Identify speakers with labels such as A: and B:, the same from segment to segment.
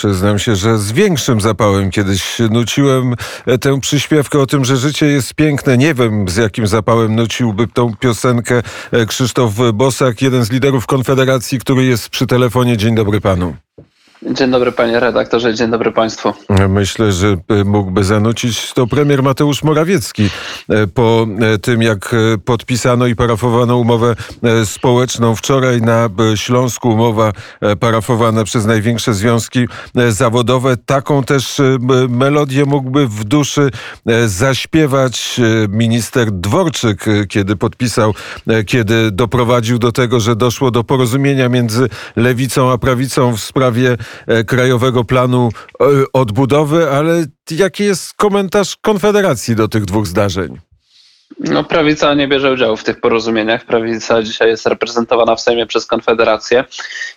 A: Przyznam się, że z większym zapałem kiedyś nuciłem e, tę przyśpiewkę o tym, że życie jest piękne. Nie wiem, z jakim zapałem nuciłby tą piosenkę e, Krzysztof Bosak, jeden z liderów Konfederacji, który jest przy telefonie. Dzień dobry panu.
B: Dzień dobry panie redaktorze, dzień dobry państwu.
A: Myślę, że e, mógłby zanucić to premier Mateusz Morawiecki e, po e, tym, jak podpisano i parafowano umowę społeczną. Wczoraj na Śląsku umowa parafowana przez największe związki zawodowe. Taką też melodię mógłby w duszy zaśpiewać minister Dworczyk, kiedy podpisał, kiedy doprowadził do tego, że doszło do porozumienia między lewicą a prawicą w sprawie Krajowego Planu e, Odbudowy, ale jaki jest komentarz Konfederacji do tych dwóch zdarzeń?
B: No, prawica nie bierze udziału w tych porozumieniach. Prawica dzisiaj jest reprezentowana w Sejmie przez Konfederację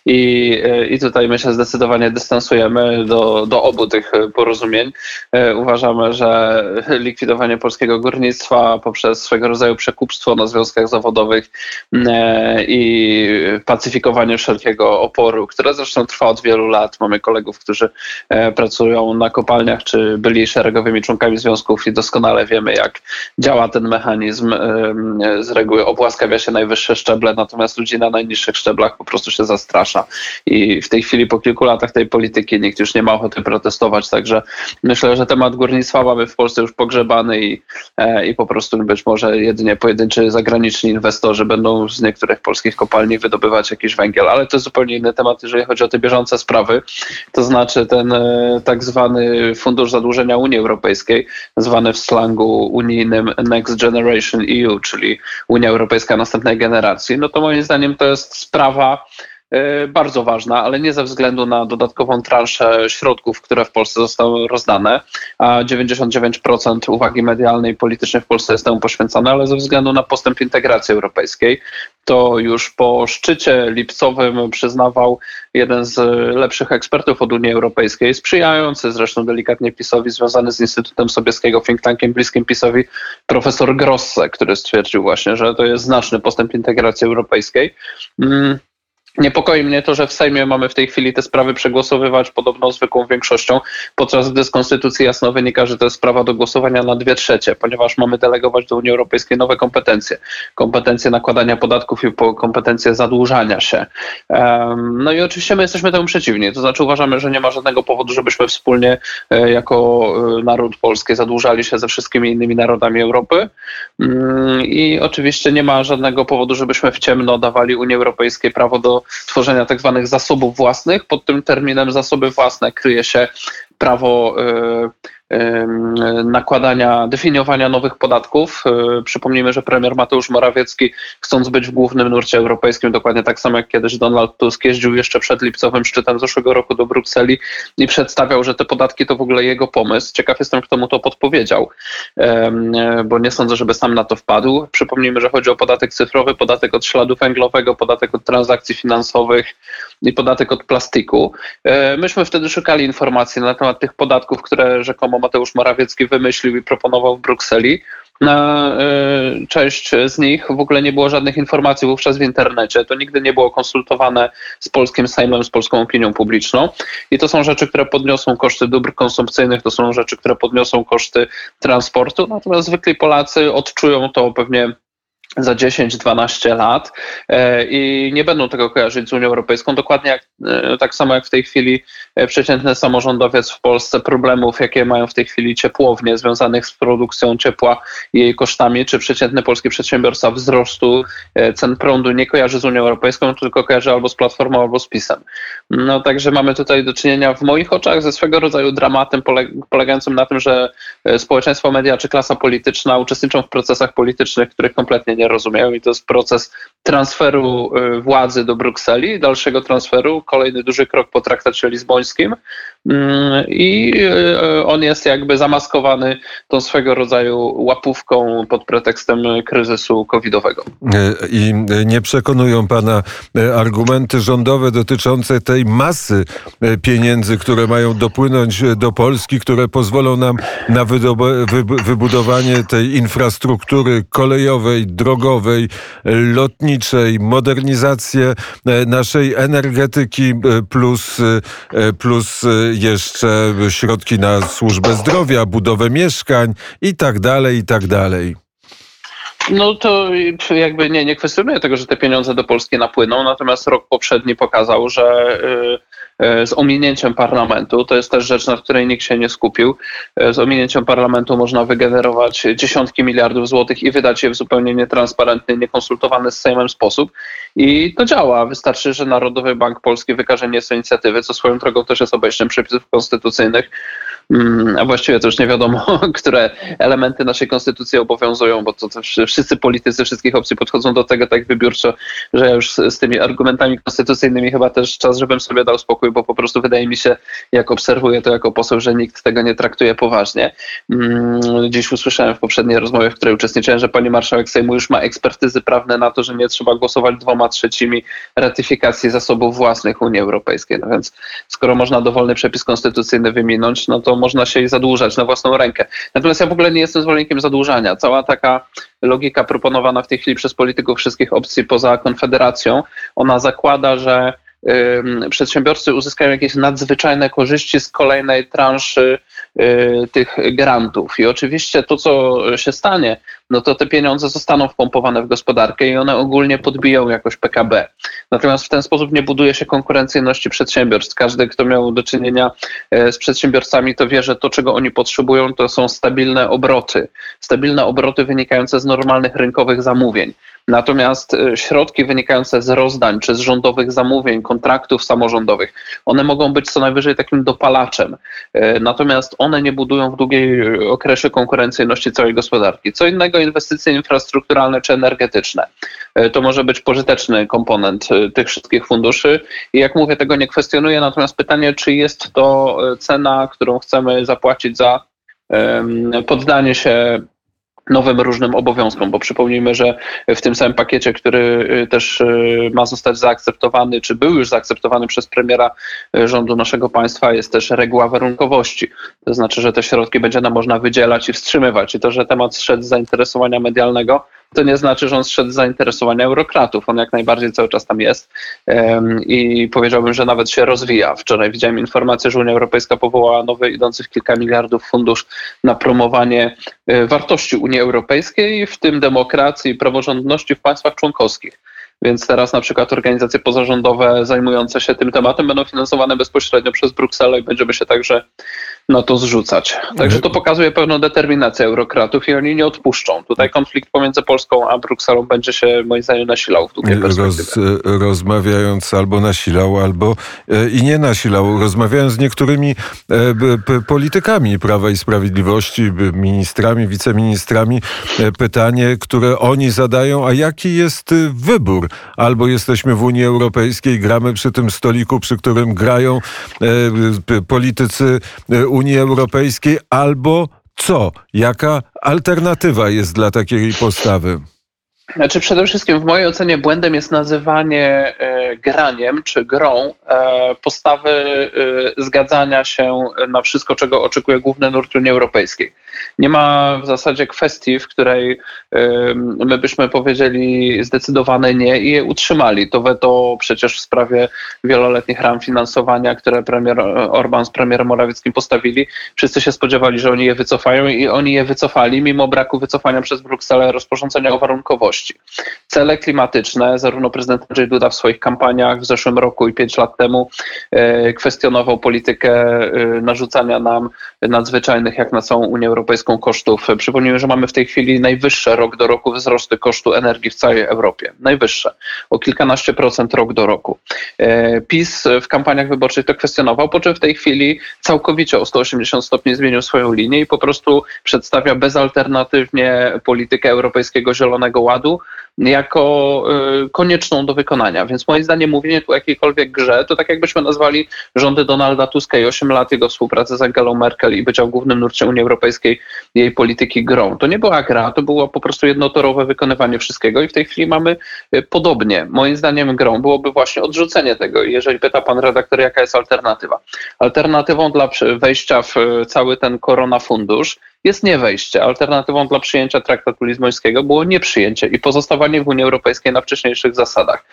B: i, i tutaj my się zdecydowanie dystansujemy do, do obu tych porozumień. E, uważamy, że likwidowanie polskiego górnictwa poprzez swego rodzaju przekupstwo na związkach zawodowych e, i pacyfikowanie wszelkiego oporu, które zresztą trwa od wielu lat. Mamy kolegów, którzy e, pracują na kopalniach, czy byli szeregowymi członkami związków i doskonale wiemy, jak działa ten mechanizm mechanizm z reguły obłaskawia się najwyższe szczeble, natomiast ludzi na najniższych szczeblach po prostu się zastrasza. I w tej chwili po kilku latach tej polityki nikt już nie ma ochoty protestować, także myślę, że temat górnictwa mamy w Polsce już pogrzebany i, e, i po prostu być może jedynie pojedynczy zagraniczni inwestorzy będą z niektórych polskich kopalni wydobywać jakiś węgiel, ale to jest zupełnie inny temat, jeżeli chodzi o te bieżące sprawy, to znaczy ten e, tak zwany fundusz zadłużenia Unii Europejskiej, zwany w slangu unijnym Next Generation Generation EU, czyli Unia Europejska następnej generacji, no to moim zdaniem to jest sprawa bardzo ważna, ale nie ze względu na dodatkową transzę środków, które w Polsce zostały rozdane, a 99% uwagi medialnej i politycznej w Polsce jest temu poświęcone, ale ze względu na postęp integracji europejskiej to już po szczycie lipcowym przyznawał jeden z lepszych ekspertów od Unii Europejskiej, sprzyjający zresztą delikatnie PiSowi, związany z Instytutem Sobieskiego, think tankiem bliskim PiSowi, profesor Grosse, który stwierdził właśnie, że to jest znaczny postęp integracji europejskiej. Mm, Niepokoi mnie to, że w Sejmie mamy w tej chwili te sprawy przegłosowywać podobno zwykłą większością, podczas gdy z konstytucji jasno wynika, że to jest sprawa do głosowania na dwie trzecie, ponieważ mamy delegować do Unii Europejskiej nowe kompetencje. Kompetencje nakładania podatków i kompetencje zadłużania się. No i oczywiście my jesteśmy temu przeciwni. To znaczy uważamy, że nie ma żadnego powodu, żebyśmy wspólnie e, jako e, naród polski zadłużali się ze wszystkimi innymi narodami Europy. Mm, I oczywiście nie ma żadnego powodu, żebyśmy w ciemno dawali Unii Europejskiej prawo do tworzenia tak zwanych zasobów własnych. Pod tym terminem zasoby własne kryje się prawo e, nakładania, definiowania nowych podatków. E, przypomnijmy, że premier Mateusz Morawiecki, chcąc być w głównym nurcie europejskim, dokładnie tak samo jak kiedyś Donald Tusk, jeździł jeszcze przed lipcowym szczytem zeszłego roku do Brukseli i przedstawiał, że te podatki to w ogóle jego pomysł. Ciekaw jestem, kto mu to podpowiedział, bo nie sądzę, żeby sam na to wpadł. Przypomnijmy, że chodzi o podatek cyfrowy, podatek od śladu węglowego, podatek od transakcji finansowych i podatek od plastiku. E, myśmy wtedy szukali informacji na temat tych podatków, które rzekomo Mateusz Morawiecki wymyślił i proponował w Brukseli. Na e, część z nich w ogóle nie było żadnych informacji wówczas w internecie. To nigdy nie było konsultowane z polskim Sejmem, z polską opinią publiczną. I to są rzeczy, które podniosą koszty dóbr konsumpcyjnych, to są rzeczy, które podniosą koszty transportu. Natomiast zwykli Polacy odczują to pewnie za 10-12 lat e, i nie będą tego kojarzyć z Unią Europejską. Dokładnie jak, e, tak samo jak w tej chwili e, przeciętny samorządowiec w Polsce problemów, jakie mają w tej chwili ciepłownie związanych z produkcją ciepła i jej kosztami, czy przeciętny polski przedsiębiorca wzrostu cen prądu nie kojarzy z Unią Europejską, tylko kojarzy albo z Platformą, albo z PiSem. No także mamy tutaj do czynienia w moich oczach ze swego rodzaju dramatem polegającym na tym, że społeczeństwo, media czy klasa polityczna uczestniczą w procesach politycznych, których kompletnie nie nie rozumieją i to jest proces transferu y, władzy do Brukseli, dalszego transferu, kolejny duży krok po traktacie lizbońskim mm, i y, on jest jakby zamaskowany tą swego rodzaju łapówką pod pretekstem kryzysu covidowego.
A: I nie przekonują pana argumenty rządowe dotyczące tej masy pieniędzy, które mają dopłynąć do Polski, które pozwolą nam na wybudowanie tej infrastruktury kolejowej, drogowej, drogowej, lotniczej, modernizację naszej energetyki plus, plus jeszcze środki na służbę zdrowia, budowę mieszkań i tak dalej, i tak dalej.
B: No to jakby nie, nie kwestionuję tego, że te pieniądze do Polski napłyną, natomiast rok poprzedni pokazał, że y, y, z ominięciem parlamentu, to jest też rzecz, nad której nikt się nie skupił, y, z ominięciem parlamentu można wygenerować dziesiątki miliardów złotych i wydać je w zupełnie nietransparentny, niekonsultowany z Sejmem sposób. I to działa. Wystarczy, że Narodowy Bank Polski wykaże nieco inicjatywy, co swoją drogą też jest obejściem przepisów konstytucyjnych a właściwie to już nie wiadomo, które elementy naszej konstytucji obowiązują, bo to, to wszyscy politycy wszystkich opcji podchodzą do tego tak wybiórczo, że ja już z, z tymi argumentami konstytucyjnymi chyba też czas, żebym sobie dał spokój, bo po prostu wydaje mi się, jak obserwuję to jako poseł, że nikt tego nie traktuje poważnie. Mm, dziś usłyszałem w poprzedniej rozmowie, w której uczestniczyłem, że pani marszałek Sejmu już ma ekspertyzy prawne na to, że nie trzeba głosować dwoma trzecimi ratyfikacji zasobów własnych Unii Europejskiej. No więc skoro można dowolny przepis konstytucyjny wyminąć, no to można się zadłużać na własną rękę. Natomiast ja w ogóle nie jestem zwolennikiem zadłużania. Cała taka logika proponowana w tej chwili przez polityków wszystkich opcji poza Konfederacją, ona zakłada, że przedsiębiorcy uzyskają jakieś nadzwyczajne korzyści z kolejnej transzy y, tych grantów. I oczywiście to, co się stanie, no to te pieniądze zostaną wpompowane w gospodarkę i one ogólnie podbiją jakoś PKB. Natomiast w ten sposób nie buduje się konkurencyjności przedsiębiorstw. Każdy, kto miał do czynienia e, z przedsiębiorcami, to wie, że to, czego oni potrzebują, to są stabilne obroty. Stabilne obroty wynikające z normalnych rynkowych zamówień. Natomiast e, środki wynikające z rozdań czy z rządowych zamówień, kontraktów samorządowych, one mogą być co najwyżej takim dopalaczem. E, natomiast one nie budują w długiej okresie konkurencyjności całej gospodarki. Co innego inwestycje infrastrukturalne czy energetyczne. E, to może być pożyteczny komponent tych wszystkich funduszy. I jak mówię, tego nie kwestionuję. Natomiast pytanie, czy jest to cena, którą chcemy zapłacić za poddanie się nowym różnym obowiązkom, bo przypomnijmy, że w tym samym pakiecie, który y, też y, ma zostać zaakceptowany, czy był już zaakceptowany przez premiera y, rządu naszego państwa, jest też reguła warunkowości. To znaczy, że te środki będzie nam można wydzielać i wstrzymywać. I to, że temat zszedł z zainteresowania medialnego, to nie znaczy, że on zszedł z zainteresowania eurokratów. On jak najbardziej cały czas tam jest i powiedziałbym, że nawet się rozwija. Wczoraj widziałem informację, że Unia Europejska powołała nowy, idący w kilka miliardów fundusz na promowanie e, wartości Unii Europejskiej, w tym demokracji i praworządności w państwach członkowskich. Więc teraz na przykład organizacje pozarządowe zajmujące się tym tematem będą finansowane bezpośrednio przez Brukselę i będziemy się także na to zrzucać. Także to pokazuje pewną determinację eurokratów i oni nie odpuszczą. Tutaj konflikt pomiędzy Polską a Brukselą będzie się moim zdaniem nasilał w długiej perspektywie. Roz,
A: rozmawiając albo nasilał, albo e, i nie nasilał. Rozmawiając z niektórymi e, politykami Prawa i Sprawiedliwości, ministrami, wiceministrami, e, pytanie, które oni zadają, a jaki jest wybór? Albo jesteśmy w Unii Europejskiej, gramy przy tym stoliku, przy którym grają politycy Unii Europejskiej, albo co? Jaka alternatywa jest dla takiej postawy?
B: Znaczy przede wszystkim w mojej ocenie błędem jest nazywanie e, graniem czy grą e, postawy e, zgadzania się na wszystko, czego oczekuje główny nurt Unii Europejskiej. Nie ma w zasadzie kwestii, w której my byśmy powiedzieli zdecydowane nie i je utrzymali. To weto przecież w sprawie wieloletnich ram finansowania, które premier Orban z premierem Morawieckim postawili, wszyscy się spodziewali, że oni je wycofają i oni je wycofali mimo braku wycofania przez Brukselę rozporządzenia o warunkowości. Cele klimatyczne, zarówno prezydent Andrzej Duda w swoich kampaniach w zeszłym roku i pięć lat temu e, kwestionował politykę e, narzucania nam nadzwyczajnych, jak na całą Unię Europejską, kosztów. Przypomnijmy, że mamy w tej chwili najwyższe rok do roku wzrosty kosztu energii w całej Europie. Najwyższe. O kilkanaście procent rok do roku. E, PiS w kampaniach wyborczych to kwestionował, po czym w tej chwili całkowicie o 180 stopni zmienił swoją linię i po prostu przedstawia bezalternatywnie politykę Europejskiego Zielonego Ładu, jako y, konieczną do wykonania. Więc moim zdaniem mówienie tu o jakiejkolwiek grze, to tak jakbyśmy nazwali rządy Donalda Tuska i 8 lat jego współpracy z Angelą Merkel i bycia w głównym nurcie Unii Europejskiej jej polityki grą. To nie była gra, to było po prostu jednotorowe wykonywanie wszystkiego i w tej chwili mamy y, podobnie. Moim zdaniem grą byłoby właśnie odrzucenie tego. Jeżeli pyta pan redaktor, jaka jest alternatywa? Alternatywą dla wejścia w y, cały ten korona fundusz jest nie wejście. Alternatywą dla przyjęcia traktatu lizbońskiego było nieprzyjęcie i pozostawanie w Unii Europejskiej na wcześniejszych zasadach.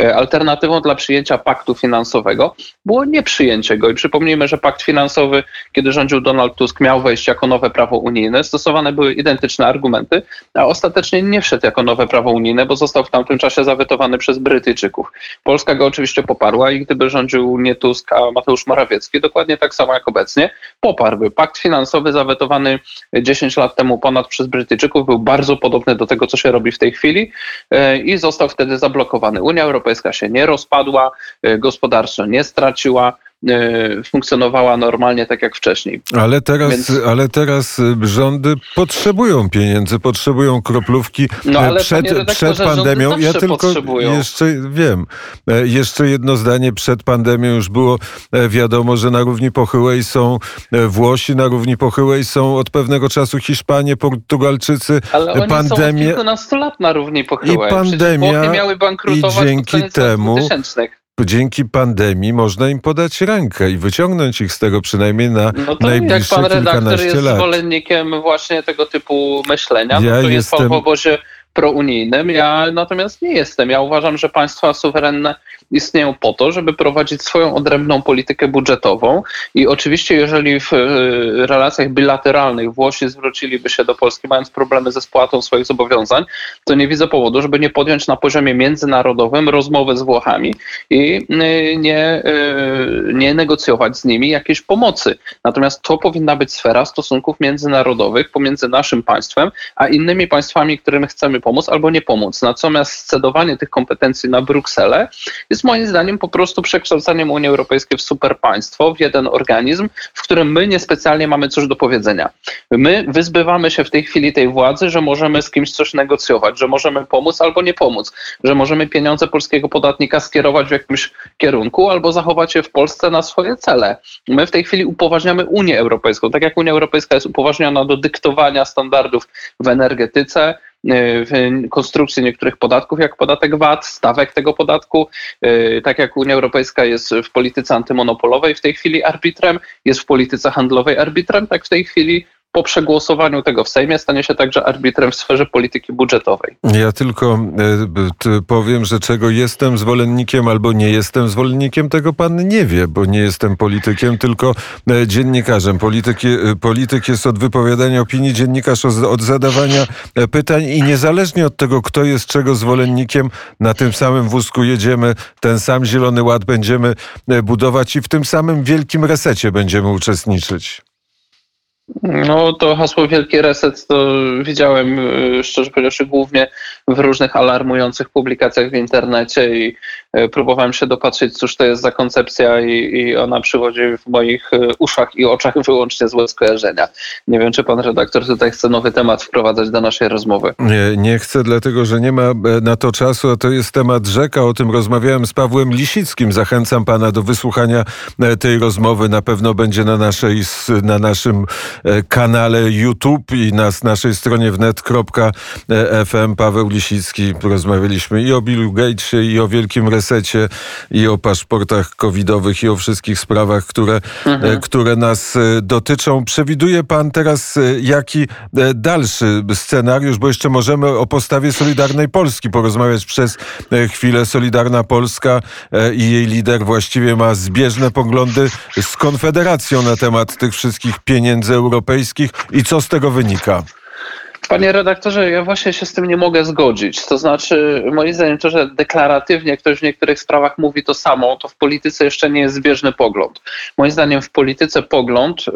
B: E, alternatywą dla przyjęcia paktu finansowego było nieprzyjęcie go. I przypomnijmy, że pakt finansowy, kiedy rządził Donald Tusk, miał wejść jako nowe prawo unijne. Stosowane były identyczne argumenty, a ostatecznie nie wszedł jako nowe prawo unijne, bo został w tamtym czasie zawetowany przez Brytyjczyków. Polska go oczywiście poparła i gdyby rządził nie Tusk, a Mateusz Morawiecki, dokładnie tak samo jak obecnie, poparłby. Pakt finansowy zawetowany 10 lat temu ponad przez Brytyjczyków był bardzo podobny do tego, co się robi w tej chwili e, i został wtedy zablokowany. Unia Europejska się nie rozpadła, e, gospodarczo nie straciła, funkcjonowała normalnie tak jak wcześniej.
A: Ale teraz, Więc... ale teraz y, rządy potrzebują pieniędzy, potrzebują kroplówki
B: no, ale przed, przed pandemią. Ja tylko potrzebują.
A: jeszcze wiem, e, jeszcze jedno zdanie przed pandemią już było e, wiadomo, że na równi pochyłej są Włosi, na równi pochyłej są od pewnego czasu Hiszpanie, Portugalczycy.
B: Ale oni pandemia... są od kilkunastu lat na równi pochyłej.
A: I pandemia
B: miały bankrutować
A: i dzięki temu dzięki pandemii można im podać rękę i wyciągnąć ich z tego przynajmniej na no to najbliższe
B: jak pan redaktor
A: jest
B: lat. zwolennikiem właśnie tego typu myślenia, ja no to jestem... jest w obozie prounijnym. Ja natomiast nie jestem. Ja uważam, że państwa suwerenne istnieją po to, żeby prowadzić swoją odrębną politykę budżetową i oczywiście jeżeli w e, relacjach bilateralnych Włosi zwróciliby się do Polski mając problemy ze spłatą swoich zobowiązań, to nie widzę powodu, żeby nie podjąć na poziomie międzynarodowym rozmowy z Włochami i e, nie, e, nie negocjować z nimi jakiejś pomocy. Natomiast to powinna być sfera stosunków międzynarodowych pomiędzy naszym państwem a innymi państwami, którym chcemy pomóc albo nie pomóc. Natomiast scedowanie tych kompetencji na Brukselę jest jest moim zdaniem po prostu przekształcaniem Unii Europejskiej w superpaństwo, w jeden organizm, w którym my niespecjalnie mamy coś do powiedzenia. My wyzbywamy się w tej chwili tej władzy, że możemy z kimś coś negocjować, że możemy pomóc albo nie pomóc, że możemy pieniądze polskiego podatnika skierować w jakimś kierunku albo zachować je w Polsce na swoje cele. My w tej chwili upoważniamy Unię Europejską, tak jak Unia Europejska jest upoważniona do dyktowania standardów w energetyce, konstrukcji niektórych podatków, jak podatek VAT, stawek tego podatku. E, tak jak Unia Europejska jest w polityce antymonopolowej w tej chwili arbitrem, jest w polityce handlowej arbitrem, tak w tej chwili po przegłosowaniu tego w Sejmie stanie się także arbitrem w sferze polityki budżetowej.
A: Ja tylko e, powiem, że czego jestem zwolennikiem albo nie jestem zwolennikiem, tego pan nie wie, bo nie jestem politykiem, tylko e, dziennikarzem. Polityk, e, polityk jest od wypowiadania opinii, dziennikarz od zadawania pytań i niezależnie od tego, kto jest czego zwolennikiem, na tym samym wózku jedziemy, ten sam Zielony Ład będziemy budować i w tym samym wielkim resecie będziemy uczestniczyć.
B: No to hasło Wielki Reset to widziałem, y, szczerze powiedziawszy, głównie w różnych alarmujących publikacjach w internecie i próbowałem się dopatrzeć, cóż to jest za koncepcja i, i ona przywodzi w moich y, uszach i oczach wyłącznie złe skojarzenia. Nie wiem, czy pan redaktor tutaj chce nowy temat wprowadzać do naszej rozmowy.
A: Nie, nie chcę, dlatego że nie ma e, na to czasu, a to jest temat rzeka. O tym rozmawiałem z Pawłem Lisickim. Zachęcam pana do wysłuchania e, tej rozmowy. Na pewno będzie na, naszej, na naszym E, kanale YouTube i na naszej stronie wnet.fm. Paweł Lisicki. Rozmawialiśmy i o Billu Gatesie, i o Wielkim Resecie, i o paszportach covidowych, i o wszystkich sprawach, które, e, mhm. które nas e, dotyczą. Przewiduje pan teraz jaki dalszy scenariusz, bo jeszcze możemy o postawie Solidarnej Polski porozmawiać przez chwilę. Solidarna Polska i jej lider właściwie ma zbieżne poglądy z Konfederacją na temat tych wszystkich pieniędzy europejskich i co z tego wynika?
B: Panie redaktorze, ja właśnie się z tym nie mogę zgodzić. To znaczy, moim zdaniem, to, że deklaratywnie ktoś w niektórych sprawach mówi to samo, to w polityce jeszcze nie jest zbieżny pogląd. Moim zdaniem, w polityce pogląd y,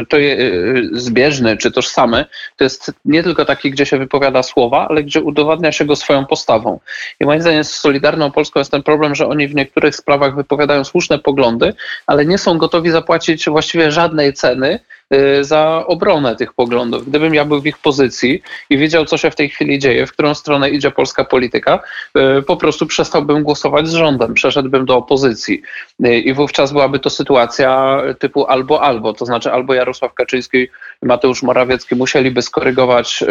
B: y, to jest y, zbieżny czy tożsamy, to jest nie tylko taki, gdzie się wypowiada słowa, ale gdzie udowadnia się go swoją postawą. I moim zdaniem, z Solidarną Polską jest ten problem, że oni w niektórych sprawach wypowiadają słuszne poglądy, ale nie są gotowi zapłacić właściwie żadnej ceny za obronę tych poglądów. Gdybym ja był w ich pozycji i wiedział, co się w tej chwili dzieje, w którą stronę idzie polska polityka, y, po prostu przestałbym głosować z rządem, przeszedłbym do opozycji. Y, I wówczas byłaby to sytuacja typu albo albo, to znaczy albo Jarosław Kaczyński Mateusz Morawiecki musieliby skorygować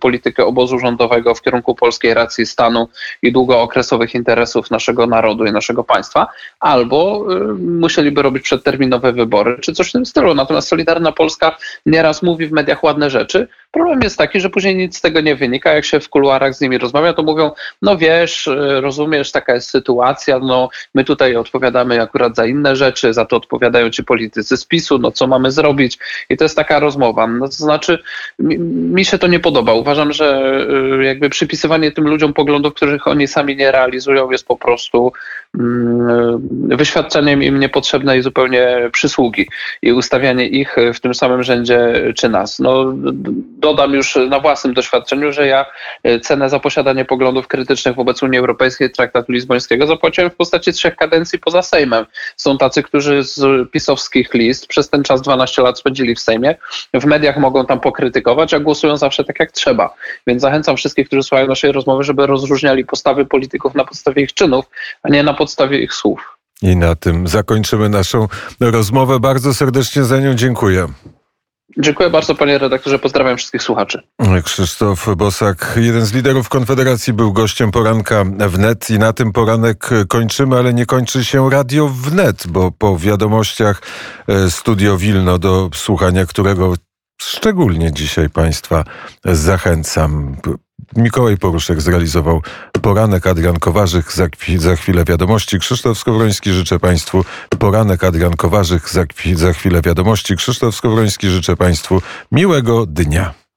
B: politykę obozu rządowego w kierunku polskiej racji stanu i długookresowych interesów naszego narodu i naszego państwa, albo musieliby robić przedterminowe wybory, czy coś w tym stylu. Natomiast Solidarna Polska nieraz mówi w mediach ładne rzeczy. Problem jest taki, że później nic z tego nie wynika. Jak się w kuluarach z nimi rozmawia, to mówią, no wiesz, y, rozumiesz, taka jest sytuacja, no my tutaj odpowiadamy akurat za inne rzeczy, za to odpowiadają ci politycy z PiSu, no co mamy zrobić? I to jest taka rozmowa. No to znaczy, mi, mi się to nie podoba. Uważam, że y, jakby przypisywanie tym ludziom poglądów, których oni sami nie realizują, jest po prostu wyświadczeniem im niepotrzebnej zupełnie przysługi i ustawianie ich w tym samym rzędzie czy nas. No, dodam już na własnym doświadczeniu, że ja e, cenę za posiadanie poglądów krytycznych wobec Unii Europejskiej traktatu lizbońskiego zapłaciłem w postaci trzech kadencji poza Sejmem. Są tacy, którzy z pisowskich list przez ten czas 12 lat spędzili w Sejmie. W mediach mogą tam pokrytykować, a głosują zawsze tak jak trzeba. Więc zachęcam wszystkich, którzy słuchają naszej rozmowy, żeby rozróżniali postawy polityków na podstawie ich czynów, a nie na podstawie ich słów.
A: I na tym zakończymy naszą rozmowę. Bardzo serdecznie za nią dziękuję.
B: Dziękuję bardzo panie redaktorze, pozdrawiam wszystkich słuchaczy.
A: Krzysztof Bosak, jeden z liderów Konfederacji, był gościem poranka wnet i na tym poranek kończymy, ale nie kończy się radio wnet, bo po wiadomościach e, Studio Wilno, do słuchania którego szczególnie dzisiaj państwa zachęcam. Mikołaj Poruszek zrealizował poranek Adrian Kowarzyk. Za, za chwilę wiadomości. Krzysztof Skowroński życzę Państwu poranek Adrian Kowarzyk. Za, za chwilę wiadomości. Krzysztof Skowroński życzę Państwu miłego dnia.